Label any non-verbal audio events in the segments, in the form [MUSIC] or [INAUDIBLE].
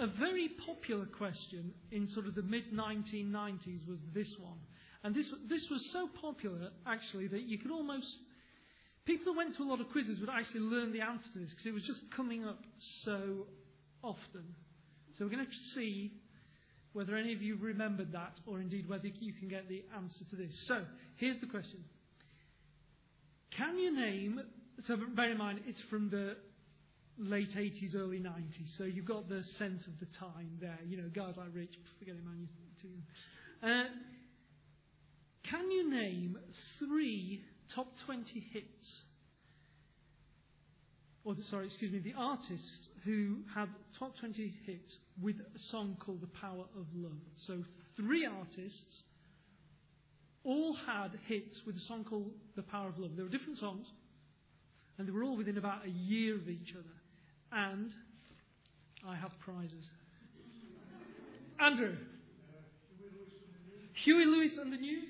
a very popular question in sort of the mid 1990s was this one. And this, this was so popular, actually, that you could almost. People that went to a lot of quizzes would actually learn the answer to this because it was just coming up so often. So we're going to see whether any of you remembered that or indeed whether you can get the answer to this. So here's the question Can you name. So bear in mind, it's from the late 80s, early 90s. So you've got the sense of the time there. You know, guys like Rich, forget him, man. Uh, can you name three top 20 hits? Or, sorry, excuse me, the artists who had top 20 hits with a song called The Power of Love. So, three artists all had hits with a song called The Power of Love. There were different songs, and they were all within about a year of each other. And I have prizes. Andrew. Huey Lewis and the News.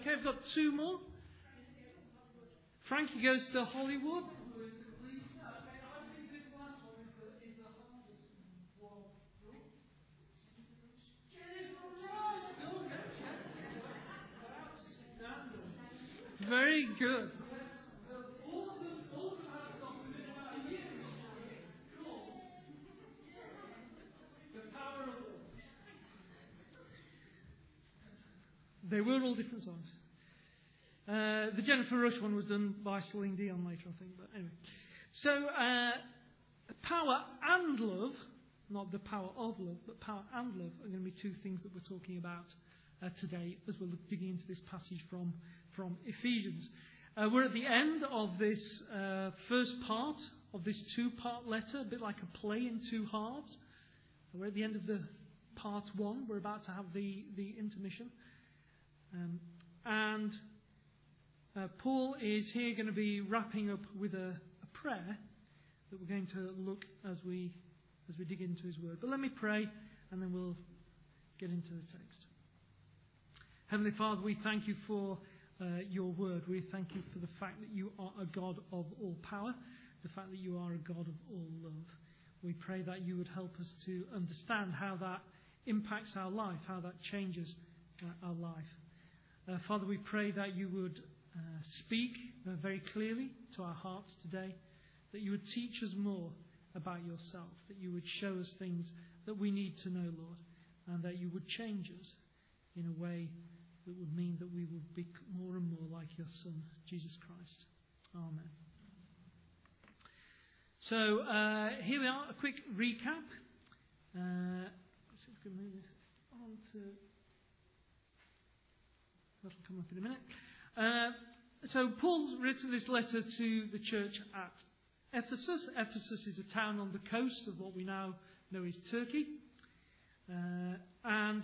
Okay, I've got two more. Frankie goes to Hollywood. Good. They were all different songs. Uh, the Jennifer Rush one was done by Celine Dion later, I think. But anyway, so uh, power and love, not the power of love, but power and love are going to be two things that we're talking about uh, today as we're digging into this passage from from Ephesians. Uh, we're at the end of this uh, first part of this two-part letter, a bit like a play in two halves. We're at the end of the part one. We're about to have the the intermission. Um, and uh, Paul is here going to be wrapping up with a, a, prayer that we're going to look as we as we dig into his word. But let me pray, and then we'll get into the text. Heavenly Father, we thank you for your word. We thank you for the fact that you are a God of all power, the fact that you are a God of all love. We pray that you would help us to understand how that impacts our life, how that changes uh, our life. Uh, Father, we pray that you would uh, speak uh, very clearly to our hearts today, that you would teach us more about yourself, that you would show us things that we need to know, Lord, and that you would change us in a way that would mean that we would be more and more like your Son, Jesus Christ. Amen. So uh, here we are, a quick recap. Uh, if we can move this on to. That'll come up in a minute. Uh, so Paul's written this letter to the church at Ephesus. Ephesus is a town on the coast of what we now know is Turkey. Uh, and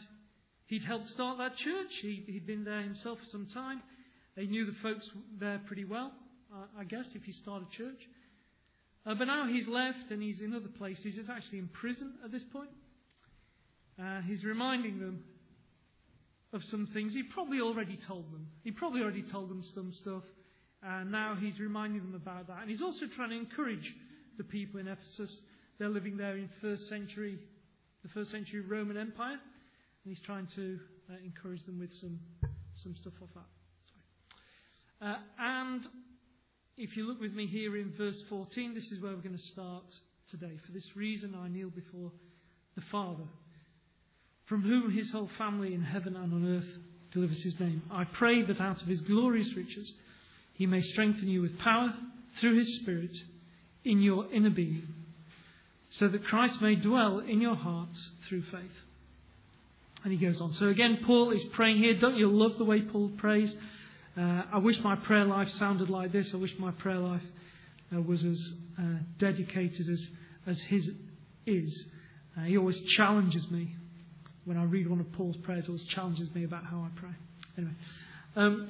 he'd helped start that church. He, had been there himself for some time. They knew the folks there pretty well, uh, I guess, if he started a church. Uh, but now he's left and he's in other places. He's actually in prison at this point. Uh, he's reminding them of some things. He probably already told them. He probably already told them some stuff. And now he's reminding them about that. And he's also trying to encourage the people in Ephesus. They're living there in first century, the first century Roman Empire. And he's trying to uh, encourage them with some, some stuff off that. Uh, and if you look with me here in verse 14, this is where we're going to start today. For this reason I kneel before the Father from whom his whole family in heaven and on earth delivers his name. I pray that out of his glorious riches he may strengthen you with power through his Spirit in your inner being, so that Christ may dwell in your hearts through faith. And he goes on. So again, Paul is praying here. Don't you love the way Paul prays? Uh, I wish my prayer life sounded like this. I wish my prayer life uh, was as uh, dedicated as, as his is. Uh, he always challenges me when I read one of Paul's prayers, it always challenges me about how I pray. Anyway. Um,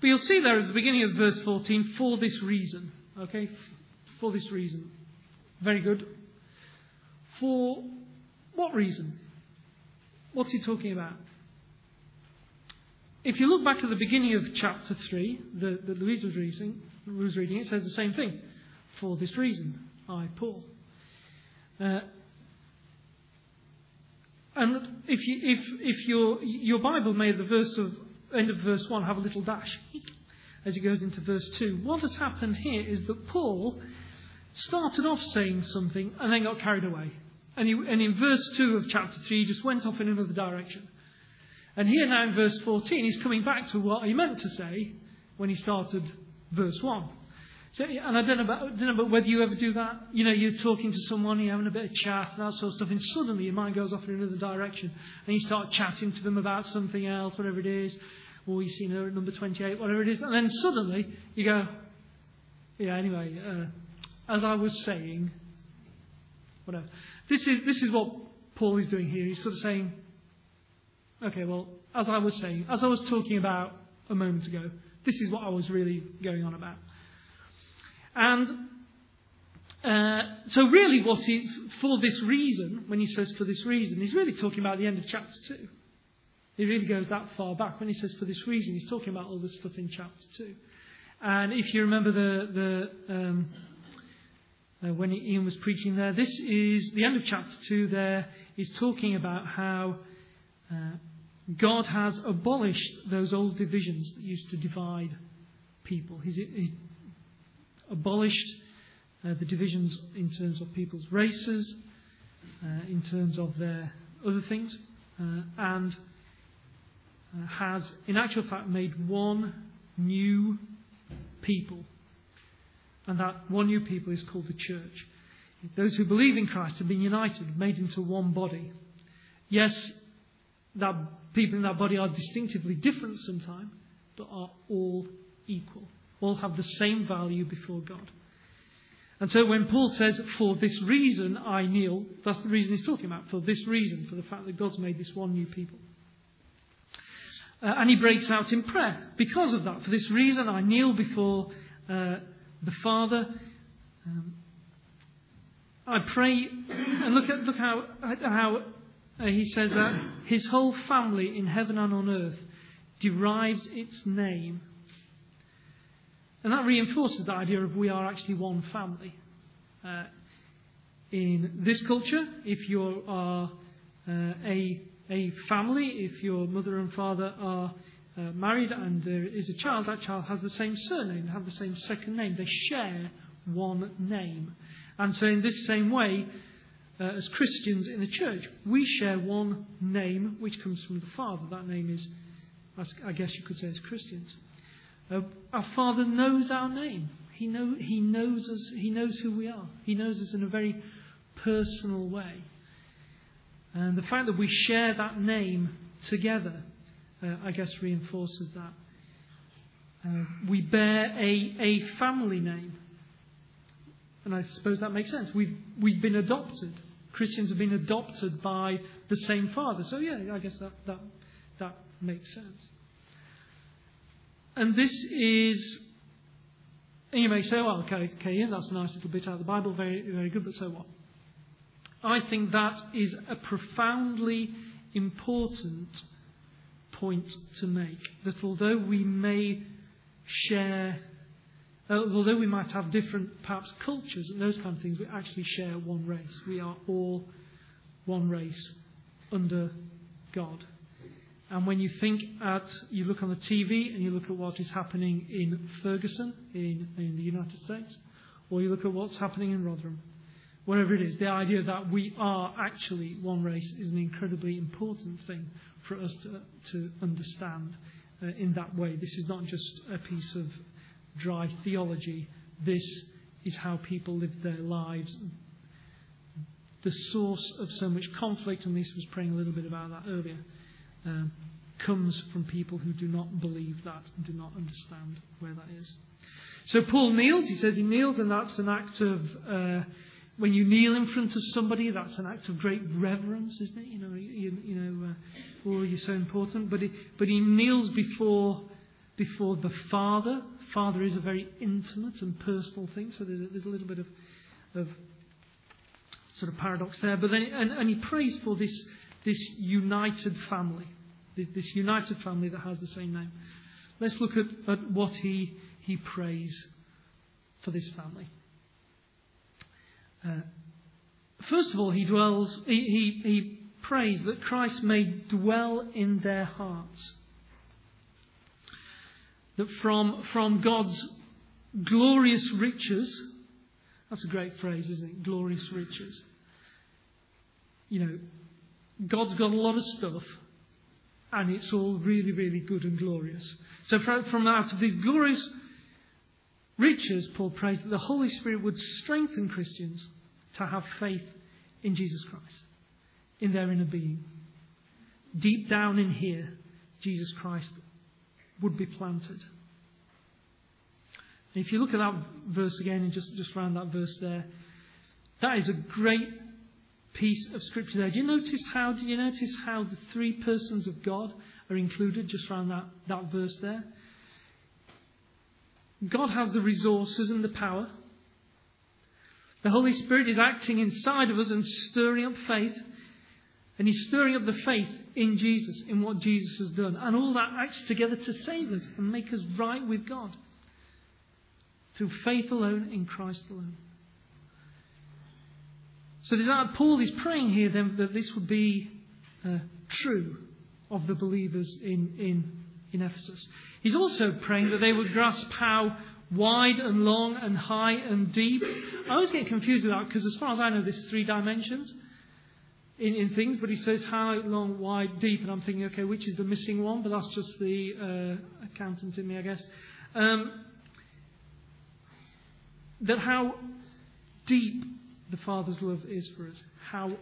but you'll see there at the beginning of verse 14, for this reason. Okay? For this reason. Very good. For what reason? What's he talking about? if you look back at the beginning of chapter 3 that, that Louise was reading, was reading, it says the same thing. For this reason, I, Paul. Uh, and if, you, if, if your, your Bible made the verse of, end of verse 1 have a little dash as it goes into verse 2, what has happened here is that Paul started off saying something and then got carried away. And, he, and in verse 2 of chapter 3, he just went off in another direction. And here now in verse 14, he's coming back to what he meant to say when he started verse 1. So, and I don't know, about, don't know about whether you ever do that. You know, you're talking to someone, you're having a bit of chat that sort of stuff, and suddenly your mind goes off in another direction, and you start chatting to them about something else, whatever it is, or you see her at number 28, whatever it is, and then suddenly you go, yeah, anyway, uh, as I was saying, whatever. This is, this is what Paul is doing here. He's sort of saying, Okay, well, as I was saying, as I was talking about a moment ago, this is what I was really going on about. And uh, so, really, what he, for this reason, when he says for this reason, he's really talking about the end of chapter 2. He really goes that far back. When he says for this reason, he's talking about all this stuff in chapter 2. And if you remember the, the um, uh, when Ian was preaching there, this is the end of chapter 2 there. He's talking about how uh, God has abolished those old divisions that used to divide people. He's he abolished uh, the divisions in terms of people's races, uh, in terms of their other things, uh, and uh, has, in actual fact, made one new people. And that one new people is called the church. Those who believe in Christ have been united, made into one body. Yes, that people in that body are distinctively different sometimes, but are all equal. All have the same value before God. And so when Paul says, for this reason I kneel, that's the reason he's talking about. For this reason, for the fact that God's made this one new people. Uh, and he breaks out in prayer because of that. For this reason I kneel before uh, the Father. Um, I pray, and look at look how how uh, he says that his whole family in heaven and on earth derives its name. And that reinforces the idea of we are actually one family. Uh, in this culture, if you are uh, a, a family, if your mother and father are uh, married and there is a child, that child has the same surname, have the same second name. They share one name. And so, in this same way, uh, as Christians in the church, we share one name which comes from the Father. That name is, I guess you could say, as Christians. Uh, our Father knows our name. He, know, he knows us. He knows who we are. He knows us in a very personal way. And the fact that we share that name together, uh, I guess, reinforces that. Uh, we bear a, a family name. And I suppose that makes sense. We've, we've been adopted. Christians have been adopted by the same Father. So, yeah, I guess that, that, that makes sense. And this is, and you may say, well, okay, okay, yeah, that's a nice little bit out of the Bible, very, very good, but so what? I think that is a profoundly important point to make. That although we may share uh, although we might have different, perhaps, cultures and those kind of things, we actually share one race. We are all one race under God. And when you think at, you look on the TV and you look at what is happening in Ferguson, in, in the United States, or you look at what's happening in Rotherham, wherever it is, the idea that we are actually one race is an incredibly important thing for us to, to understand uh, in that way. This is not just a piece of dry theology. This is how people live their lives. The source of so much conflict, and Lisa was praying a little bit about that earlier, um, comes from people who do not believe that and do not understand where that is. So Paul kneels. He says he kneels, and that's an act of. Uh, when you kneel in front of somebody, that's an act of great reverence, isn't it? You know, you, you know, uh, oh, you're so important. But he, but he kneels before before the Father, Father is a very intimate and personal thing, so there's a, there's a little bit of, of sort of paradox there. But then, and, and he prays for this, this united family. this united family that has the same name. Let's look at, at what he, he prays for this family. Uh, first of all, he dwells, he, he, he prays that Christ may dwell in their hearts. That from, from God's glorious riches, that's a great phrase, isn't it? Glorious riches. You know, God's got a lot of stuff, and it's all really, really good and glorious. So from, out of these glorious riches, Paul prays that the Holy Spirit would strengthen Christians to have faith in Jesus Christ, in their inner being. Deep down in here, Jesus Christ would be planted. If you look at that verse again and just, just around that verse there, that is a great piece of scripture there. Do you notice how do you notice how the three persons of God are included just around that, that verse there? God has the resources and the power. The Holy Spirit is acting inside of us and stirring up faith. And He's stirring up the faith in Jesus, in what Jesus has done. And all that acts together to save us and make us right with God. Through faith alone, in Christ alone. So Paul is praying here then that this would be uh, true of the believers in, in, in Ephesus. He's also praying that they would grasp how wide and long and high and deep. I always get confused with that because, as far as I know, there's three dimensions in, in things, but he says how long, wide, deep, and I'm thinking, okay, which is the missing one? But that's just the uh, accountant in me, I guess. Um, that how deep the Father's love is for us, how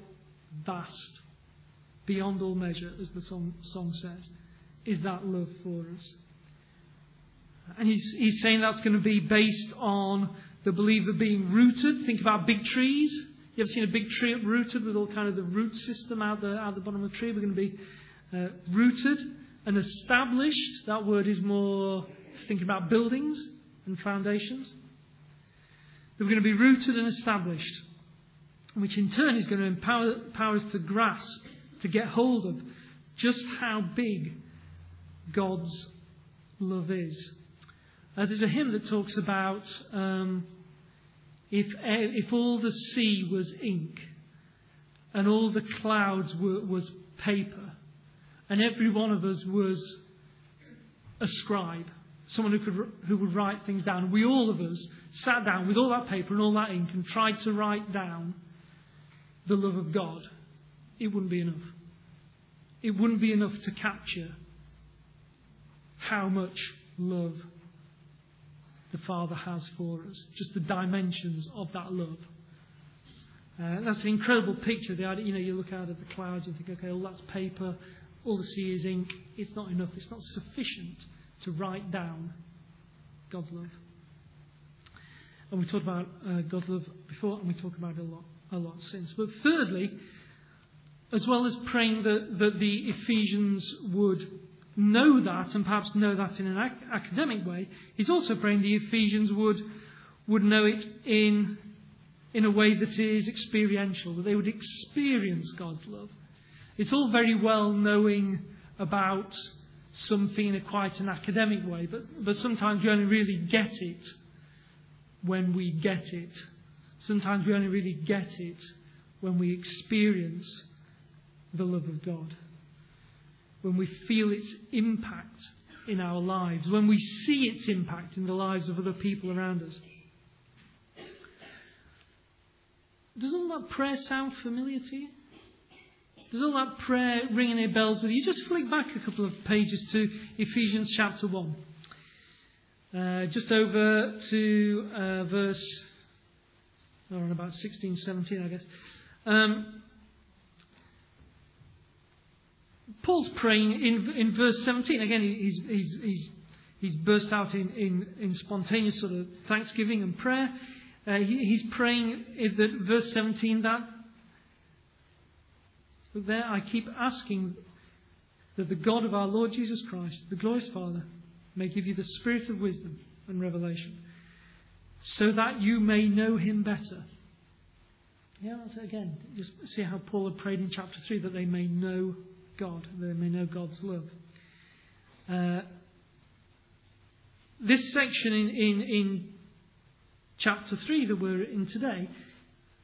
vast, beyond all measure, as the song, song says, is that love for us. And he's, he's saying that's going to be based on the believer being rooted. Think about big trees. You ever seen a big tree uprooted with all kind of the root system out the, out the bottom of the tree? We're going to be uh, rooted and established. That word is more thinking about buildings and foundations. We're going to be rooted and established which in turn is going to empower, empower us to grasp, to get hold of just how big God's love is. Uh, there's a hymn that talks about um, if, if all the sea was ink and all the clouds were, was paper and every one of us was a scribe, someone who, could, who would write things down, we all of us sat down with all that paper and all that ink and tried to write down the love of God, it wouldn't be enough. It wouldn't be enough to capture how much love the Father has for us, just the dimensions of that love. Uh, that's an incredible picture. The idea, you know, you look out at the clouds and think, okay, all that's paper, all the sea is ink. It's not enough. It's not sufficient to write down God's love. And we talked about uh, God's love before, and we talk about it a lot a lot since. But thirdly, as well as praying that, that the Ephesians would know that and perhaps know that in an ac- academic way, he's also praying the Ephesians would, would know it in, in a way that is experiential, that they would experience God's love. It's all very well knowing about something in a quite an academic way, but, but sometimes we only really get it when we get it Sometimes we only really get it when we experience the love of God, when we feel its impact in our lives, when we see its impact in the lives of other people around us. Does all that prayer sound familiar to you? Does all that prayer ring any bells with you? Just flick back a couple of pages to Ephesians chapter 1. Uh, just over to uh, verse around about 16, 17, I guess. Um, Paul's praying in, in verse 17. Again, he's, he's, he's, he's burst out in, in, in spontaneous sort of thanksgiving and prayer. Uh, he, he's praying in the, verse 17 that there I keep asking that the God of our Lord Jesus Christ, the glorious Father, may give you the spirit of wisdom and revelation so that you may know him better. Yeah, that's it again. Just see how Paul had prayed in chapter 3 that they may know God, they may know God's love. Uh, this section in, in, in chapter 3 that we're in today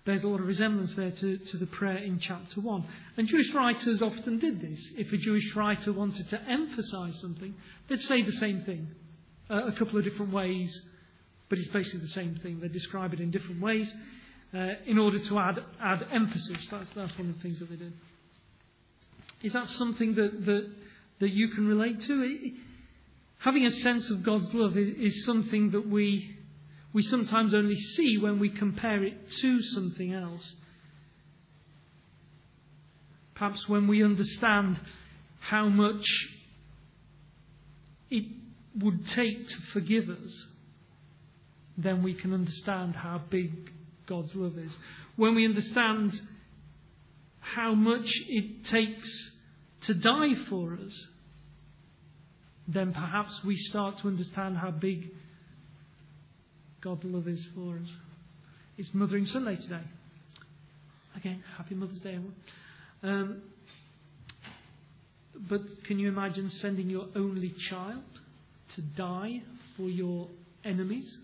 there's a lot of resemblance there to, to the prayer in chapter 1. And Jewish writers often did this. If a Jewish writer wanted to emphasize something, they'd say the same thing, uh, a couple of different ways, but it's basically the same thing. They describe it in different ways uh, in order to add, add emphasis. That's, that's one of the things that they did. Is that something that, that, that you can relate to? Having a sense of God's love is, is something that we we sometimes only see when we compare it to something else. Perhaps when we understand how much it would take to forgive us, then we can understand how big God's love is. When we understand how much it takes to die for us, then perhaps we start to understand how big God's love is for us. It's Mothering Sunday today. Again, happy Mother's Day, everyone. Um, but can you imagine sending your only child to die for your enemies?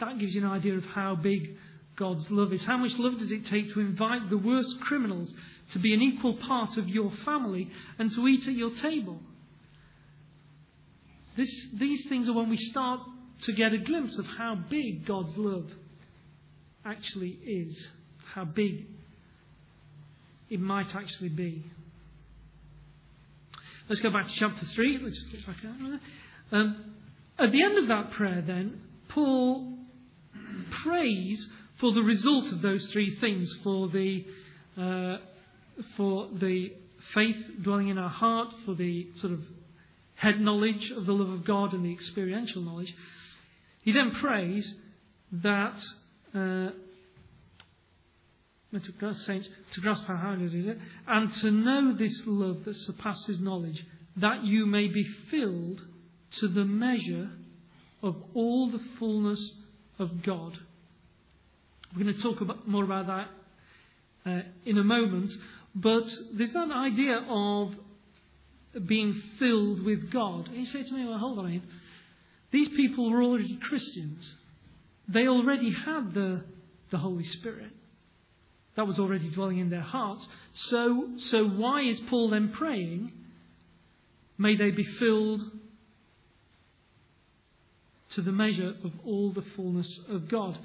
That gives you an idea of how big God's love is. How much love does it take to invite the worst criminals to be an equal part of your family and to eat at your table? This, these things are when we start to get a glimpse of how big God's love actually is, how big it might actually be. Let's go back to chapter 3. Let's get back. Um, at the end of that prayer, then, Paul prays for the result of those three things for the, uh, for the faith dwelling in our heart, for the sort of head knowledge of the love of God and the experiential knowledge. He then prays that uh, to grasp saints to grasp how high it is, and to know this love that surpasses knowledge, that you may be filled to the measure of all the fullness of God. We're going to talk about, more about that uh, in a moment, but there's that idea of being filled with God. And you say to me, well, hold on a minute. These people were already Christians. They already had the, the Holy Spirit. That was already dwelling in their hearts. So, so why is Paul then praying? May they be filled to the measure of all the fullness of God.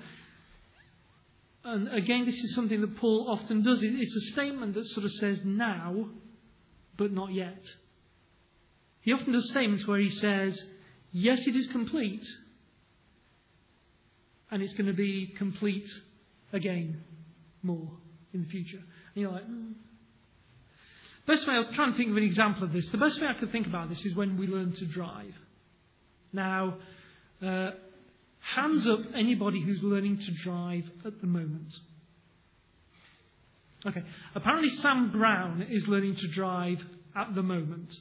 And again, this is something that Paul often does. It's a statement that sort of says now, but not yet. He often does statements where he says, Yes, it is complete. And it's going to be complete again more in the future. And you're like, mm. Best way, I was trying to think of an example of this. The best way I could think about this is when we learn to drive. Now, uh, hands up anybody who's learning to drive at the moment. Okay, apparently Sam Brown is learning to drive at the moment.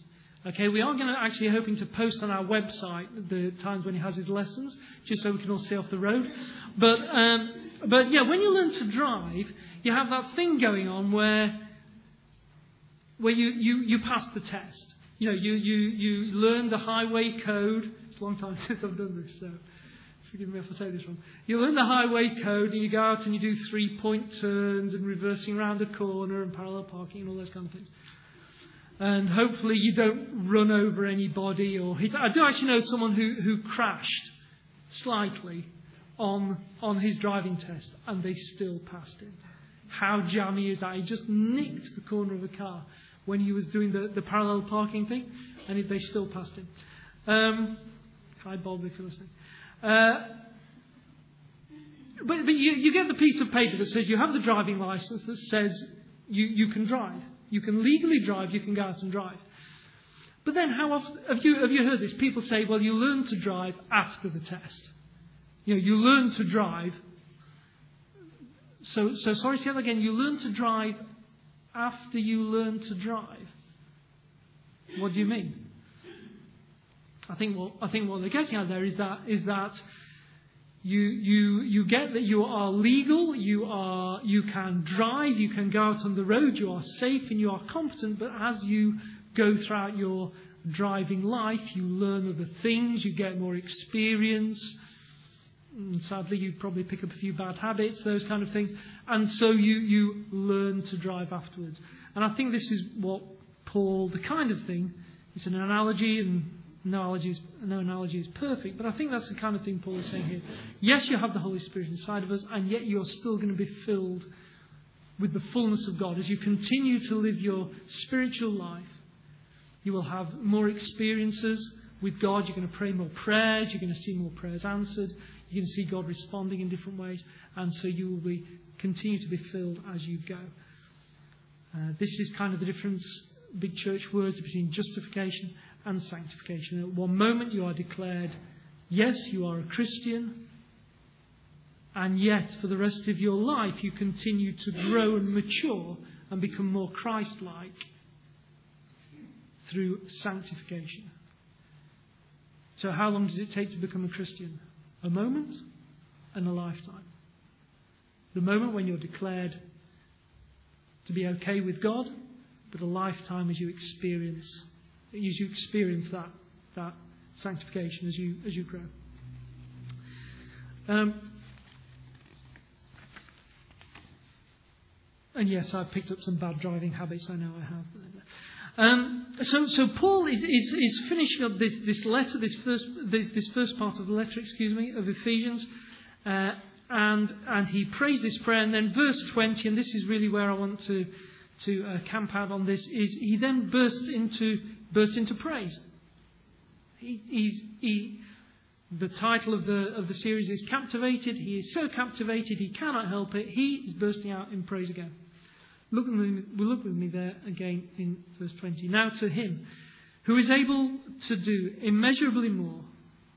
Okay, we are going to actually hoping to post on our website the times when he has his lessons, just so we can all stay off the road. But, um, but yeah, when you learn to drive, you have that thing going on where, where you, you, you pass the test. You know, you, you, you learn the highway code. It's a long time [LAUGHS] since I've done this, so forgive me if I say this wrong. You learn the highway code and you go out and you do three point turns and reversing around a corner and parallel parking and all those kind of things and hopefully you don't run over anybody or hit. I do actually know someone who, who crashed slightly on, on his driving test and they still passed him. How jammy is that? He just nicked the corner of a car when he was doing the, the parallel parking thing and they still passed him. Um, hi, Bob, if you're listening. Uh, but, but you, you get the piece of paper that says you have the driving license that says you, you can drive. You can legally drive, you can go out and drive. But then, how often have you, have you heard this? People say, well, you learn to drive after the test. You know, you learn to drive. So, so sorry, say that again. You learn to drive after you learn to drive. What do you mean? I think what, I think what they're getting at there is that, is that You, you, you get that you are legal, you, are, you can drive, you can go out on the road, you are safe and you are competent, but as you go throughout your driving life, you learn other things, you get more experience. And sadly, you probably pick up a few bad habits, those kind of things. And so you, you learn to drive afterwards. And I think this is what Paul, the kind of thing, it's an analogy, and no analogy, is, no analogy is perfect, but I think that's the kind of thing Paul is saying here. Yes, you have the Holy Spirit inside of us, and yet you're still going to be filled with the fullness of God. As you continue to live your spiritual life, you will have more experiences with God. You're going to pray more prayers. You're going to see more prayers answered. You can see God responding in different ways, and so you will be continue to be filled as you go. Uh, this is kind of the difference, big church words, between justification and sanctification. At one moment you are declared, yes, you are a Christian, and yet for the rest of your life you continue to grow and mature and become more Christ like through sanctification. So, how long does it take to become a Christian? A moment and a lifetime. The moment when you're declared to be okay with God, but a lifetime as you experience as you experience that that sanctification as you as you grow. Um, and yes, I've picked up some bad driving habits. I know I have. Um, so, so Paul is, is, is, finishing up this, this letter, this first, this first part of the letter, excuse me, of Ephesians, uh, and and he prays this prayer, and then verse twenty, and this is really where I want to to uh, camp out on this, is he then bursts into bursts into praise. He, he, the title of the of the series is captivated. He is so captivated he cannot help it. He is bursting out in praise again. Look with me, look with me there again in verse 20. Now to him who is able to do immeasurably more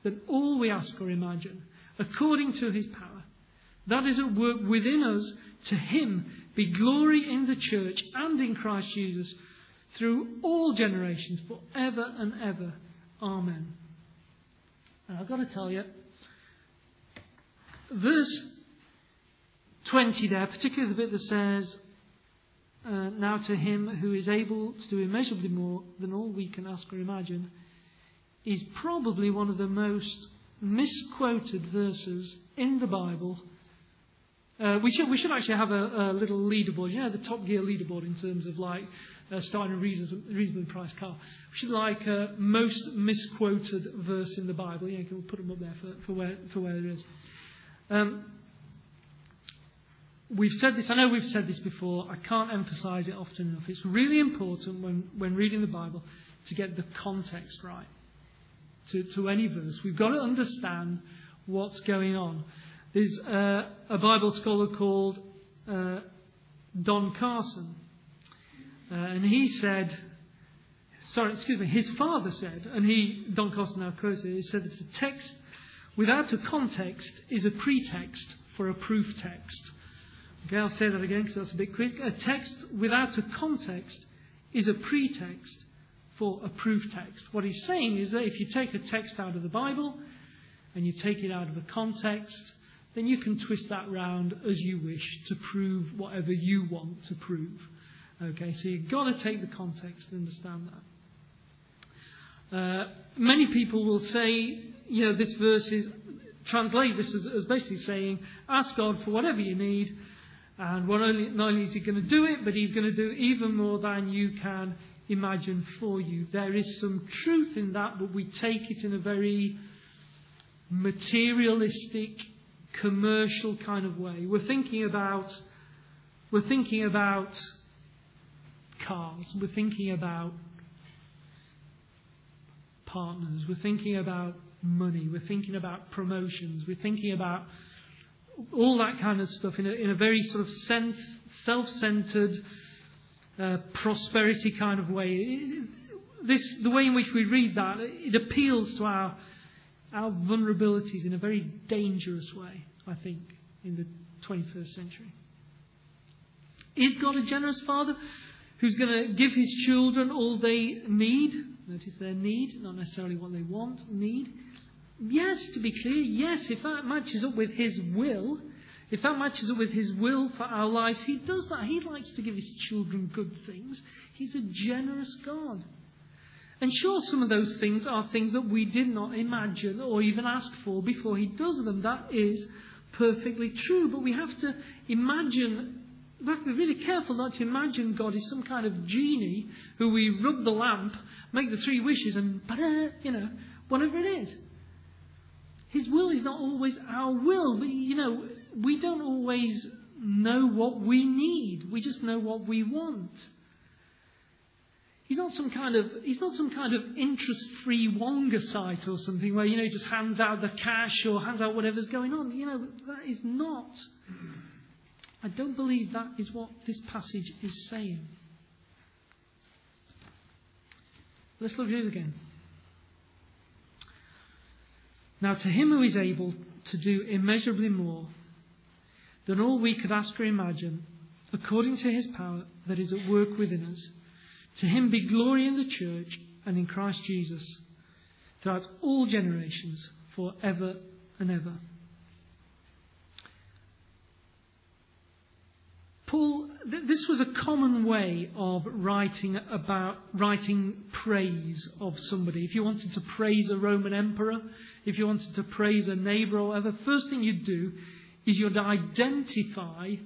than all we ask or imagine, according to his power, that is at work within us, to him be glory in the church and in Christ Jesus through all generations, forever and ever. Amen. And I've got to tell you, verse 20 there, particularly the bit that says, uh, now to him who is able to do immeasurably more than all we can ask or imagine, is probably one of the most misquoted verses in the Bible. Uh, we, should, we should actually have a, a, little leaderboard, you know, the Top Gear leaderboard in terms of like uh, starting a reasonably, reasonably priced car. We should like a most misquoted verse in the Bible. Yeah, can put them up there for, for, where, for where it is. Um, We've said this, I know we've said this before, I can't emphasize it often enough. It's really important when, when reading the Bible to get the context right to, to any verse. We've got to understand what's going on. There's uh, a Bible scholar called uh, Don Carson, uh, and he said, sorry, excuse me, his father said, and he, Don Carson now quotes it, he said that a text without a context is a pretext for a proof text. Okay, I'll say that again because that's a bit quick. A text without a context is a pretext for a proof text. What he's saying is that if you take a text out of the Bible and you take it out of a context, then you can twist that round as you wish to prove whatever you want to prove. Okay, so you've got to take the context and understand that. Uh, many people will say, you know, this verse is translate this as, as basically saying, ask God for whatever you need and only, not only is he going to do it, but he's going to do even more than you can imagine for you. There is some truth in that, but we take it in a very materialistic, commercial kind of way. We're thinking about, we're thinking about cars. We're thinking about partners. We're thinking about money. We're thinking about promotions. We're thinking about all that kind of stuff in a, in a very sort of self-centered, uh, prosperity kind of way. This, the way in which we read that, it appeals to our, our vulnerabilities in a very dangerous way, I think, in the 21st century. Is God a generous father who's going to give his children all they need? Notice their need, not necessarily what they want, need. yes, to be clear, yes, if that matches up with His will, if that matches up with His will for our lives, He does that. He likes to give His children good things. He's a generous God. And sure, some of those things are things that we did not imagine or even ask for before He does them. That is perfectly true. But we have to imagine, we have to be really careful not to imagine God is some kind of genie who we rub the lamp, make the three wishes, and, you know, whatever it is. His will is not always our will. You know, we don't always know what we need. We just know what we want. He's not some kind of he's not some kind of interest-free Wonga site or something where you know he just hands out the cash or hands out whatever's going on. You know that is not. I don't believe that is what this passage is saying. Let's look at it again. Now, to him who is able to do immeasurably more than all we could ask or imagine, according to his power that is at work within us. To him be glory in the church and in Christ Jesus throughout all generations, for ever and ever. Paul, th- this was a common way of writing about writing praise of somebody. If you wanted to praise a Roman emperor, if you wanted to praise a neighbor or whatever, first thing you'd do is you'd identify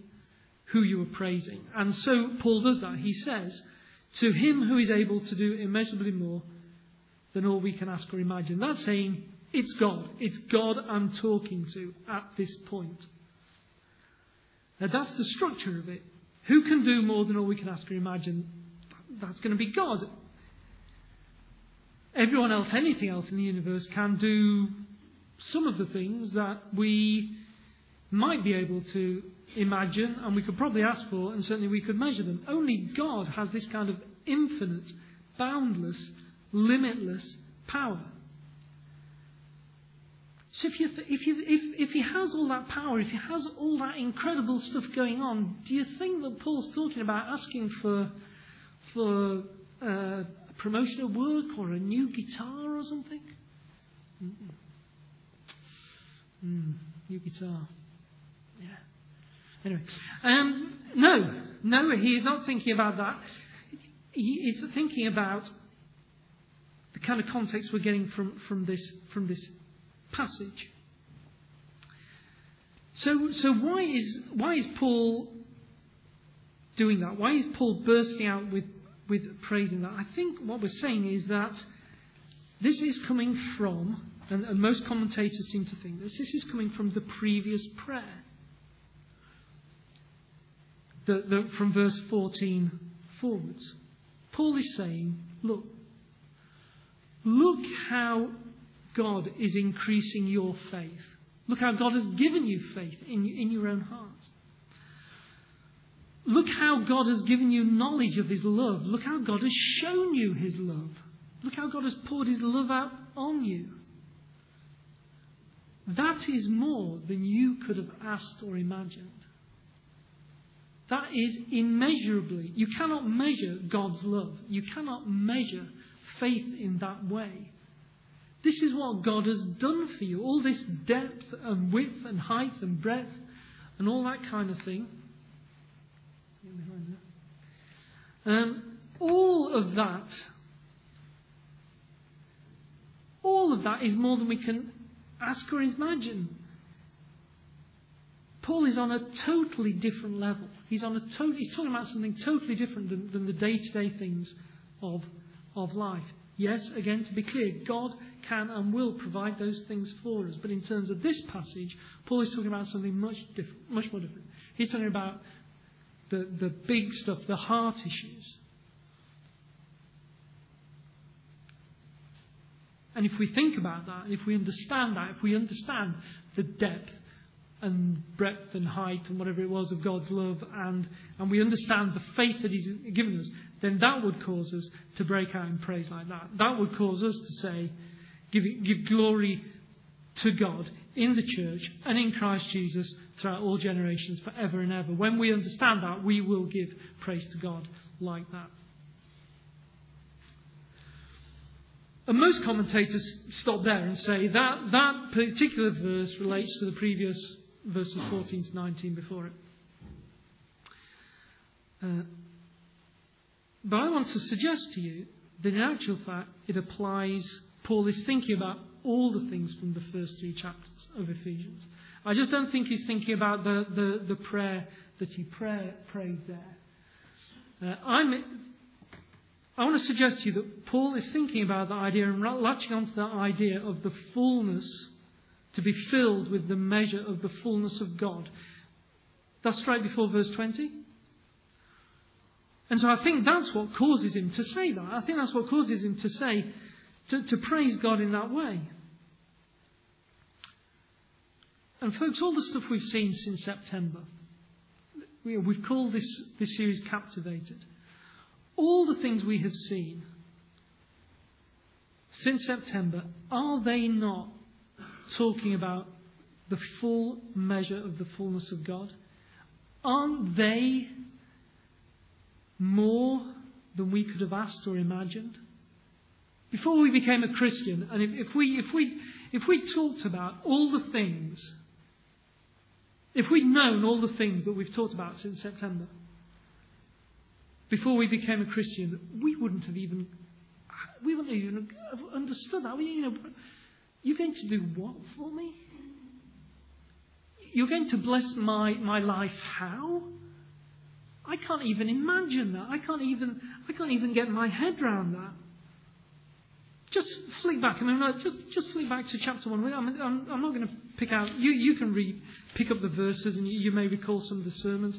who you were praising. And so Paul does that. He says, to him who is able to do immeasurably more than all we can ask or imagine. That's saying it's God. It's God I'm talking to at this point. Now that's the structure of it. Who can do more than all we can ask or imagine? That's going to be God. Everyone else, anything else in the universe, can do some of the things that we might be able to imagine and we could probably ask for, and certainly we could measure them. Only God has this kind of infinite, boundless, limitless power. So if, you, if, you, if, if he has all that power, if he has all that incredible stuff going on, do you think that Paul's talking about asking for, for uh, a promotion at work or a new guitar or something? Mm, new guitar. Anyway, um, no, no, he is not thinking about that. He is thinking about the kind of context we're getting from, from, this, from this passage. So, so why, is, why is Paul doing that? Why is Paul bursting out with, with praise in that? I think what we're saying is that this is coming from, and, and most commentators seem to think this, this is coming from the previous prayer the, the, from verse 14 forwards. Paul is saying, look, look how God is increasing your faith. Look how God has given you faith in, in your own heart. Look how God has given you knowledge of His love. Look how God has shown you His love. Look how God has poured His love out on you. That is more than you could have asked or imagined. That is immeasurably. You cannot measure God's love. You cannot measure faith in that way. This is what God has done for you. All this depth and width and height and breadth and all that kind of thing. Um, all of that, all of that is more than we can ask or imagine. Paul is on a totally different level. He's, on a to- he's talking about something totally different than, than the day to day things of, of life. Yes, again, to be clear, God can and will provide those things for us. But in terms of this passage, Paul is talking about something much, diff- much more different. He's talking about the, the big stuff, the heart issues. And if we think about that, if we understand that, if we understand the depth and breadth and height and whatever it was of God's love, and, and we understand the faith that He's given us, then that would cause us to break out in praise like that. That would cause us to say, give, give glory to God in the church and in Christ Jesus throughout all generations, forever and ever. When we understand that, we will give praise to God like that. And most commentators stop there and say that that particular verse relates to the previous verses 14 to 19 before it. Uh, but I want to suggest to you that in actual fact it applies, Paul is thinking about all the things from the first three chapters of Ephesians. I just don't think he's thinking about the, the, the prayer that he pray, prayed there. Uh, I'm, I want to suggest to you that Paul is thinking about the idea and latching onto that idea of the fullness to be filled with the measure of the fullness of God. That's right before verse 20. And so I think that's what causes him to say that. I think that's what causes him to say, to, to praise God in that way. And folks, all the stuff we've seen since September, we've called this, this series Captivated. All the things we have seen since September, are they not talking about the full measure of the fullness of God? Aren't they more than we could have asked or imagined? Before we became a Christian, and if, if we, if, we, if we talked about all the things, if we'd known all the things that we've talked about since September, before we became a Christian, we wouldn't have even, we wouldn't even have understood that. We, you know, you're going to do what for me? You're going to bless my, my life how? I can't even imagine that. I can't even, I can't even get my head around that. Just flick back. I mean, uh, just, just flick back to chapter 1. I mean, I'm, I'm not going to pick out, you, you can read, pick up the verses and you, you may recall some of the sermons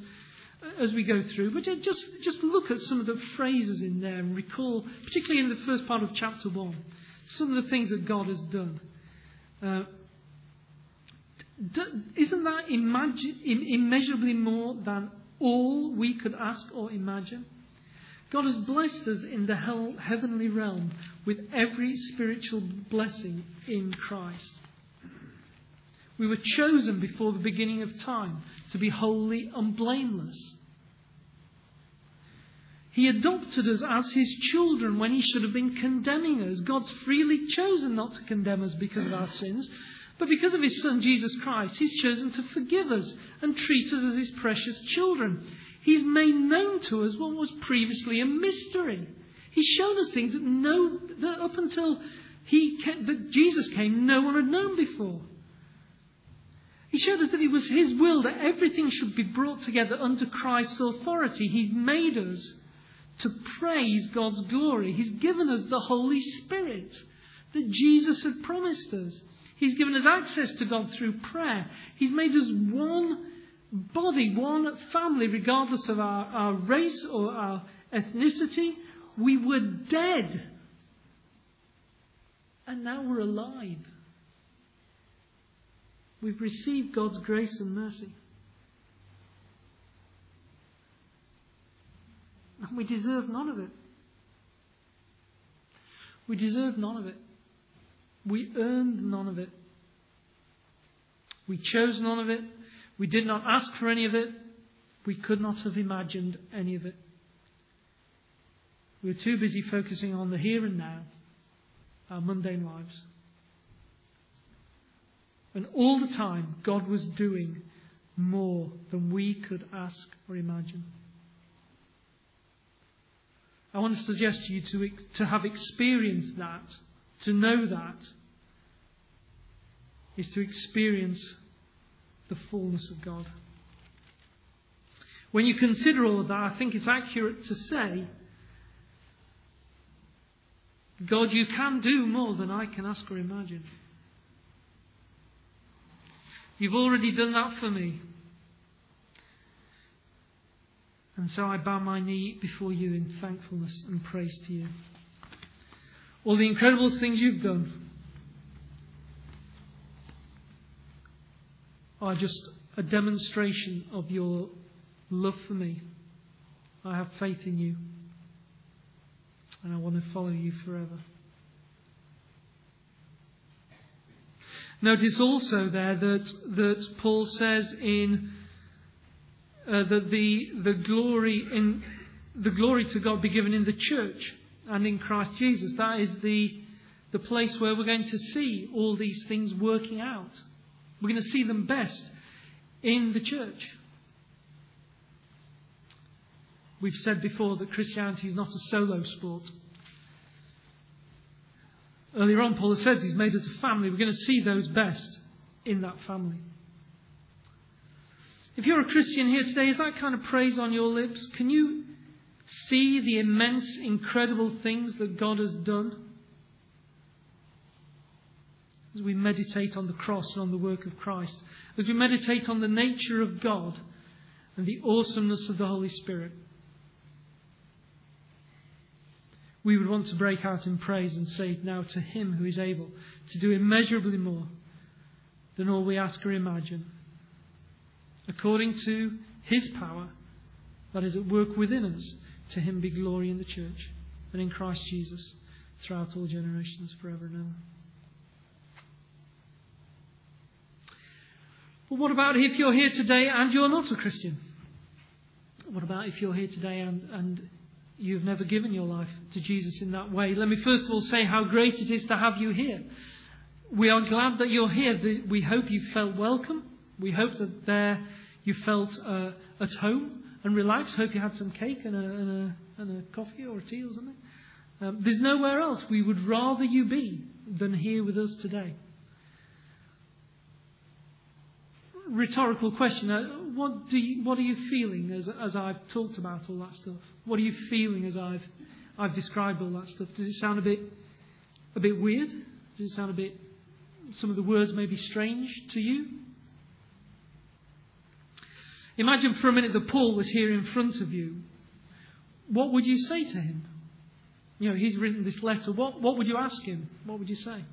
uh, as we go through. But just, just look at some of the phrases in there and recall, particularly in the first part of chapter 1, some of the things that God has done. Uh, isn't that immeasurably more than all we could ask or imagine? God has blessed us in the hell, heavenly realm with every spiritual blessing in Christ. We were chosen before the beginning of time to be holy and blameless. He adopted us as his children when he should have been condemning us. God's freely chosen not to condemn us because of our sins, but because of his Son Jesus Christ, he's chosen to forgive us and treat us as his precious children. He's made known to us what was previously a mystery. He's shown us things that, no, that up until he came, that Jesus came, no one had known before. He showed us that it was his will that everything should be brought together under Christ's authority. He's made us to praise God's glory. He's given us the Holy Spirit that Jesus had promised us. He's given us access to God through prayer. He's made us one body, one family, regardless of our, our race or our ethnicity. We were dead. And now we're alive. We've received God's grace and mercy. And we deserve none of it. We deserve none of it. We earned none of it. We chose none of it. We did not ask for any of it. We could not have imagined any of it. We were too busy focusing on the here and now, our mundane lives. And all the time, God was doing more than we could ask or imagine. I want to suggest to you to, to have experienced that, to know that, is to experience the fullness of God. When you consider all of that, I think it's accurate to say, God, you can do more than I can ask or imagine. You've already done that for me. And so I bow my knee before you in thankfulness and praise to you. All the incredible things you've done are just a demonstration of your love for me. I have faith in you. And I want to follow you forever. Notice also there that, that Paul says in uh, that the, the glory in the glory to God be given in the church and in Christ Jesus. That is the the place where we're going to see all these things working out. We're going to see them best in the church. We've said before that Christianity is not a solo sport. Earlier on, Paul says he's made us a family. We're going to see those best in that family. If you're a Christian here today, is that kind of praise on your lips? Can you see the immense, incredible things that God has done? As we meditate on the cross and on the work of Christ, as we meditate on the nature of God and the awesomeness of the Holy Spirit, we would want to break out in praise and say now to Him who is able to do immeasurably more than all we ask or imagine, according to His power that is at work within us. To Him be glory in the church and in Christ Jesus throughout all generations, forever and ever. But what about if you're here today and you're not a Christian? What about if you're here today and, and you've never given your life to Jesus in that way, let me first of all say how great it is to have you here. We are glad that you're here. We hope you felt welcome. We hope that there you felt uh, at home and relaxed. Hope you had some cake and a, and a, and a coffee or a tea or something. Um, there's nowhere else we would rather you be than here with us today. Rhetorical question. Uh, what, do you, what are you feeling as, as I've talked about all that stuff? What are you feeling as I've, I've described all that stuff? Does it sound a bit, a bit weird? Does it sound a bit, some of the words may be strange to you? Imagine for a minute that Paul was here in front of you. What would you say to him? You know, he's written this letter. What, what would you ask him? What would you say?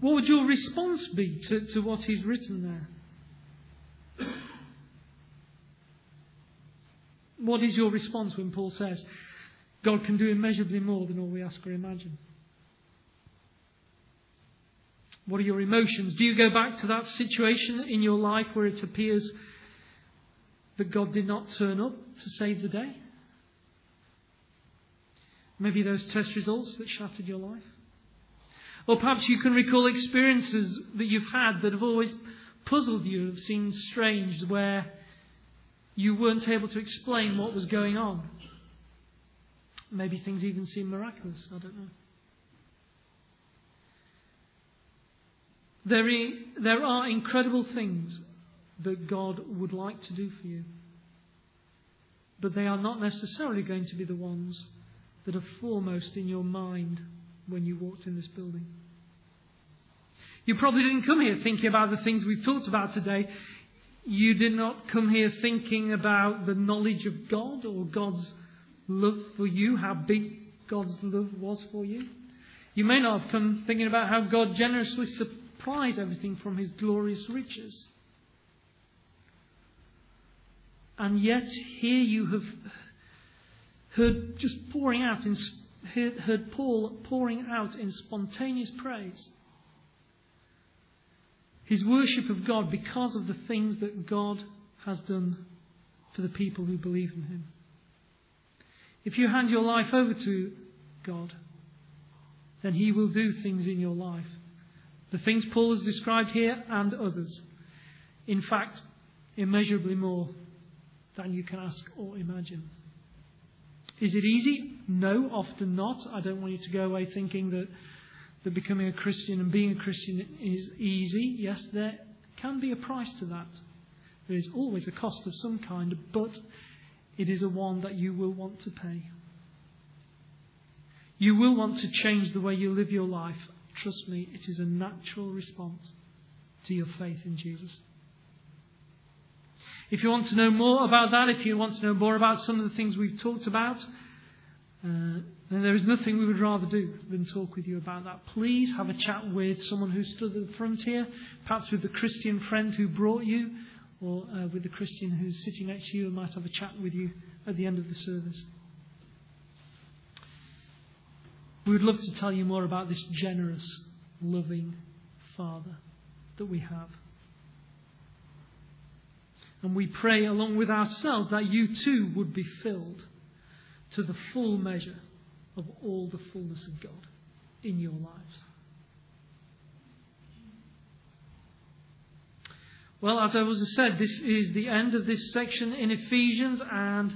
What would your response be to, to what he's written there? What is your response when Paul says, God can do immeasurably more than all we ask or imagine? What are your emotions? Do you go back to that situation in your life where it appears that God did not turn up to save the day? Maybe those test results that shattered your life? Or perhaps you can recall experiences that you've had that have always puzzled you, have seemed strange, where you weren't able to explain what was going on. Maybe things even seem miraculous. I don't know. There, there are incredible things that God would like to do for you. But they are not necessarily going to be the ones that are foremost in your mind when you walked in this building. You probably didn't come here thinking about the things we've talked about today you did not come here thinking about the knowledge of God or God's love for you, how big God's love was for you. You may not have come thinking about how God generously supplied everything from his glorious riches. And yet, here you have heard just pouring out in, heard Paul pouring out in spontaneous praise his worship of God because of the things that God has done for the people who believe in him. If you hand your life over to God, then he will do things in your life. The things Paul has described here and others. In fact, immeasurably more than you can ask or imagine. Is it easy? No, often not. I don't want you to go away thinking that that becoming a Christian and being a Christian is easy. Yes, there can be a price to that. There is always a cost of some kind, but it is a one that you will want to pay. You will want to change the way you live your life. Trust me, it is a natural response to your faith in Jesus. If you want to know more about that, if you want to know more about some of the things we've talked about, uh, and there is nothing we would rather do than talk with you about that. Please have a chat with someone who stood at the front here, perhaps with the Christian friend who brought you, or uh, with the Christian who's sitting next to you and might have a chat with you at the end of the service. We would love to tell you more about this generous, loving Father that we have. And we pray along with ourselves that you too would be filled to the full measure of all the fullness of God. in your lives. Well, as I was said, this is the end of this section in Ephesians, and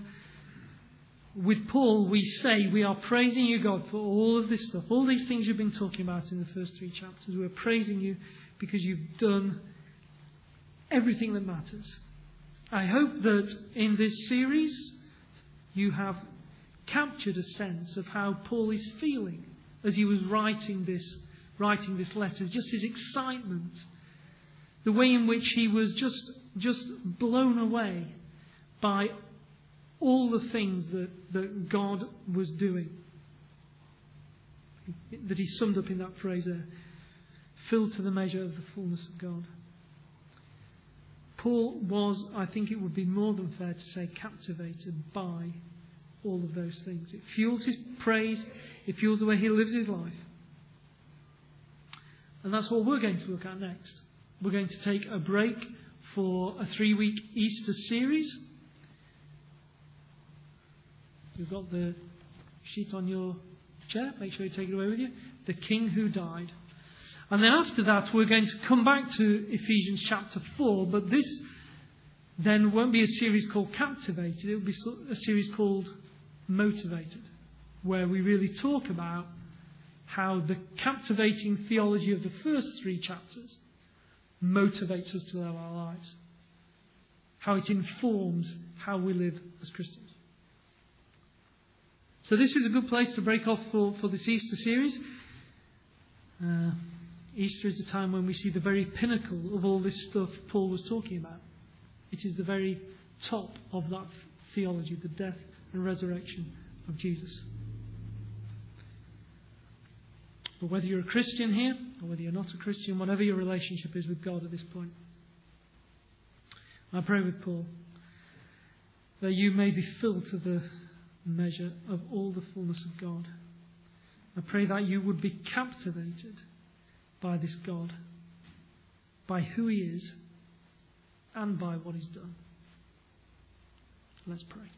with Paul, we say we are praising you, God, for all of this stuff, all these things you've been talking about in the first three chapters. We're praising you because you've done everything that matters. I hope that in this series you have captured a sense of how Paul is feeling as he was writing this, writing this letter, just his excitement the way in which he was just, just blown away by all the things that, that God was doing. That he summed up in that phrase there filled to the measure of the fullness of God. Paul was, I think it would be more than fair to say, captivated by all of those things. It fuels his praise, it fuels the way he lives his life. And that's what we're going to look at next. We're going to take a break for a three week Easter series. You've got the sheet on your chair. Make sure you take it away with you. The King Who Died. And then after that, we're going to come back to Ephesians chapter 4, but this then won't be a series called Captivated, it will be a series called Motivated, where we really talk about how the captivating theology of the first three chapters motivates us to live our lives, how it informs how we live as Christians. So, this is a good place to break off for, for this Easter series. Uh, Easter is the time when we see the very pinnacle of all this stuff Paul was talking about. It is the very top of that theology, the death and resurrection of Jesus. But whether you're a Christian here or whether you're not a Christian, whatever your relationship is with God at this point, I pray with Paul that you may be filled to the measure of all the fullness of God. I pray that you would be captivated by this God, by who He is, and by what He's done. Let's pray.